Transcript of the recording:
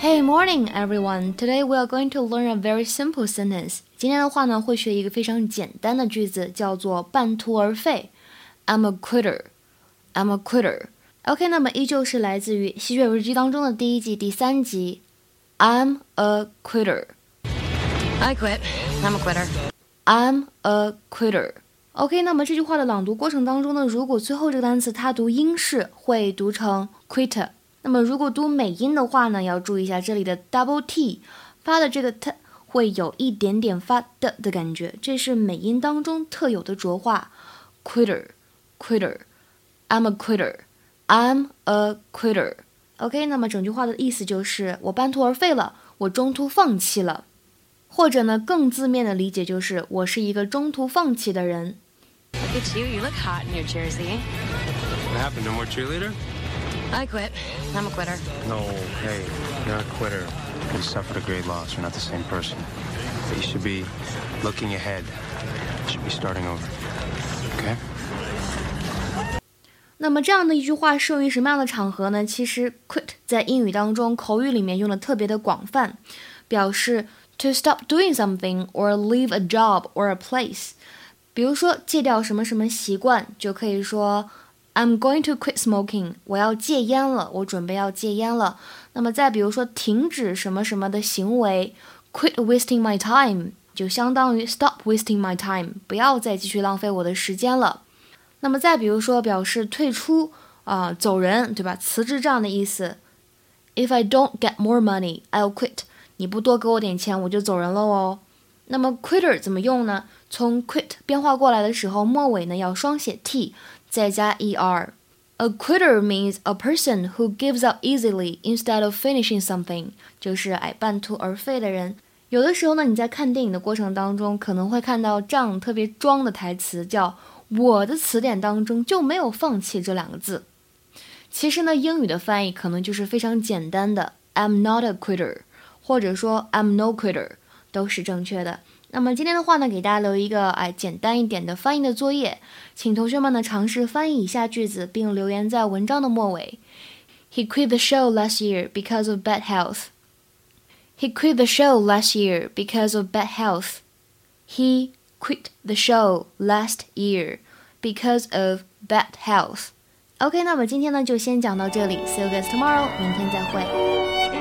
Hey, morning, everyone. Today we are going to learn a very simple sentence. 今天的话呢，会学一个非常简单的句子，叫做半途而废。I'm a quitter. I'm a quitter. OK，那么依旧是来自于《吸血日记》当中的第一季第三集。I'm a quitter. I quit. I'm a quitter. I'm a quitter. OK，那么这句话的朗读过程当中呢，如果最后这个单词它读英式，会读成 quitter。 那么如果读美音的话呢，要注意一下这里的 double t 发的这个 t 会有一点点发的的感觉，这是美音当中特有的浊化。quitter，quitter，I'm a quitter，I'm a quitter。OK，那么整句话的意思就是我半途而废了，我中途放弃了，或者呢更字面的理解就是我是一个中途放弃的人。Look at you. You look hot in your jersey. What happened? No more cheerleader? I quit. I'm a quitter. No, hey, you're not a quitter. You suffered a great loss. You're not the same person. But you should be looking ahead. You should be starting over. Okay? 那么这样的一句话适用于什么样的场合呢？其实 quit 在英语当中口语里面用的特别的广泛，表示 to stop doing something or leave a job or a place。比如说戒掉什么什么习惯，就可以说。 I'm going to quit smoking。我要戒烟了，我准备要戒烟了。那么再比如说，停止什么什么的行为，quit wasting my time，就相当于 stop wasting my time，不要再继续浪费我的时间了。那么再比如说，表示退出啊、走人，对吧？辞职这样的意思。If I don't get more money, I'll quit。你不多给我点钱，我就走人了哦。那么 quitter 怎么用呢？从 quit 变化过来的时候，末尾呢要双写 t。再加 er。A quitter means a person who gives up easily instead of finishing something，就是哎半途而废的人。有的时候呢，你在看电影的过程当中，可能会看到这样特别装的台词，叫“我的词典当中就没有放弃这两个字”。其实呢，英语的翻译可能就是非常简单的 “I'm not a quitter”，或者说 “I'm no quitter”，都是正确的。那么今天的话呢，给大家留一个哎简单一点的翻译的作业，请同学们呢尝试翻译以下句子，并留言在文章的末尾。He quit the show last year because of bad health. He quit the show last year because of bad health. He quit the show last year because of bad health. OK，那么今天呢就先讲到这里，See you guys tomorrow，明天再会。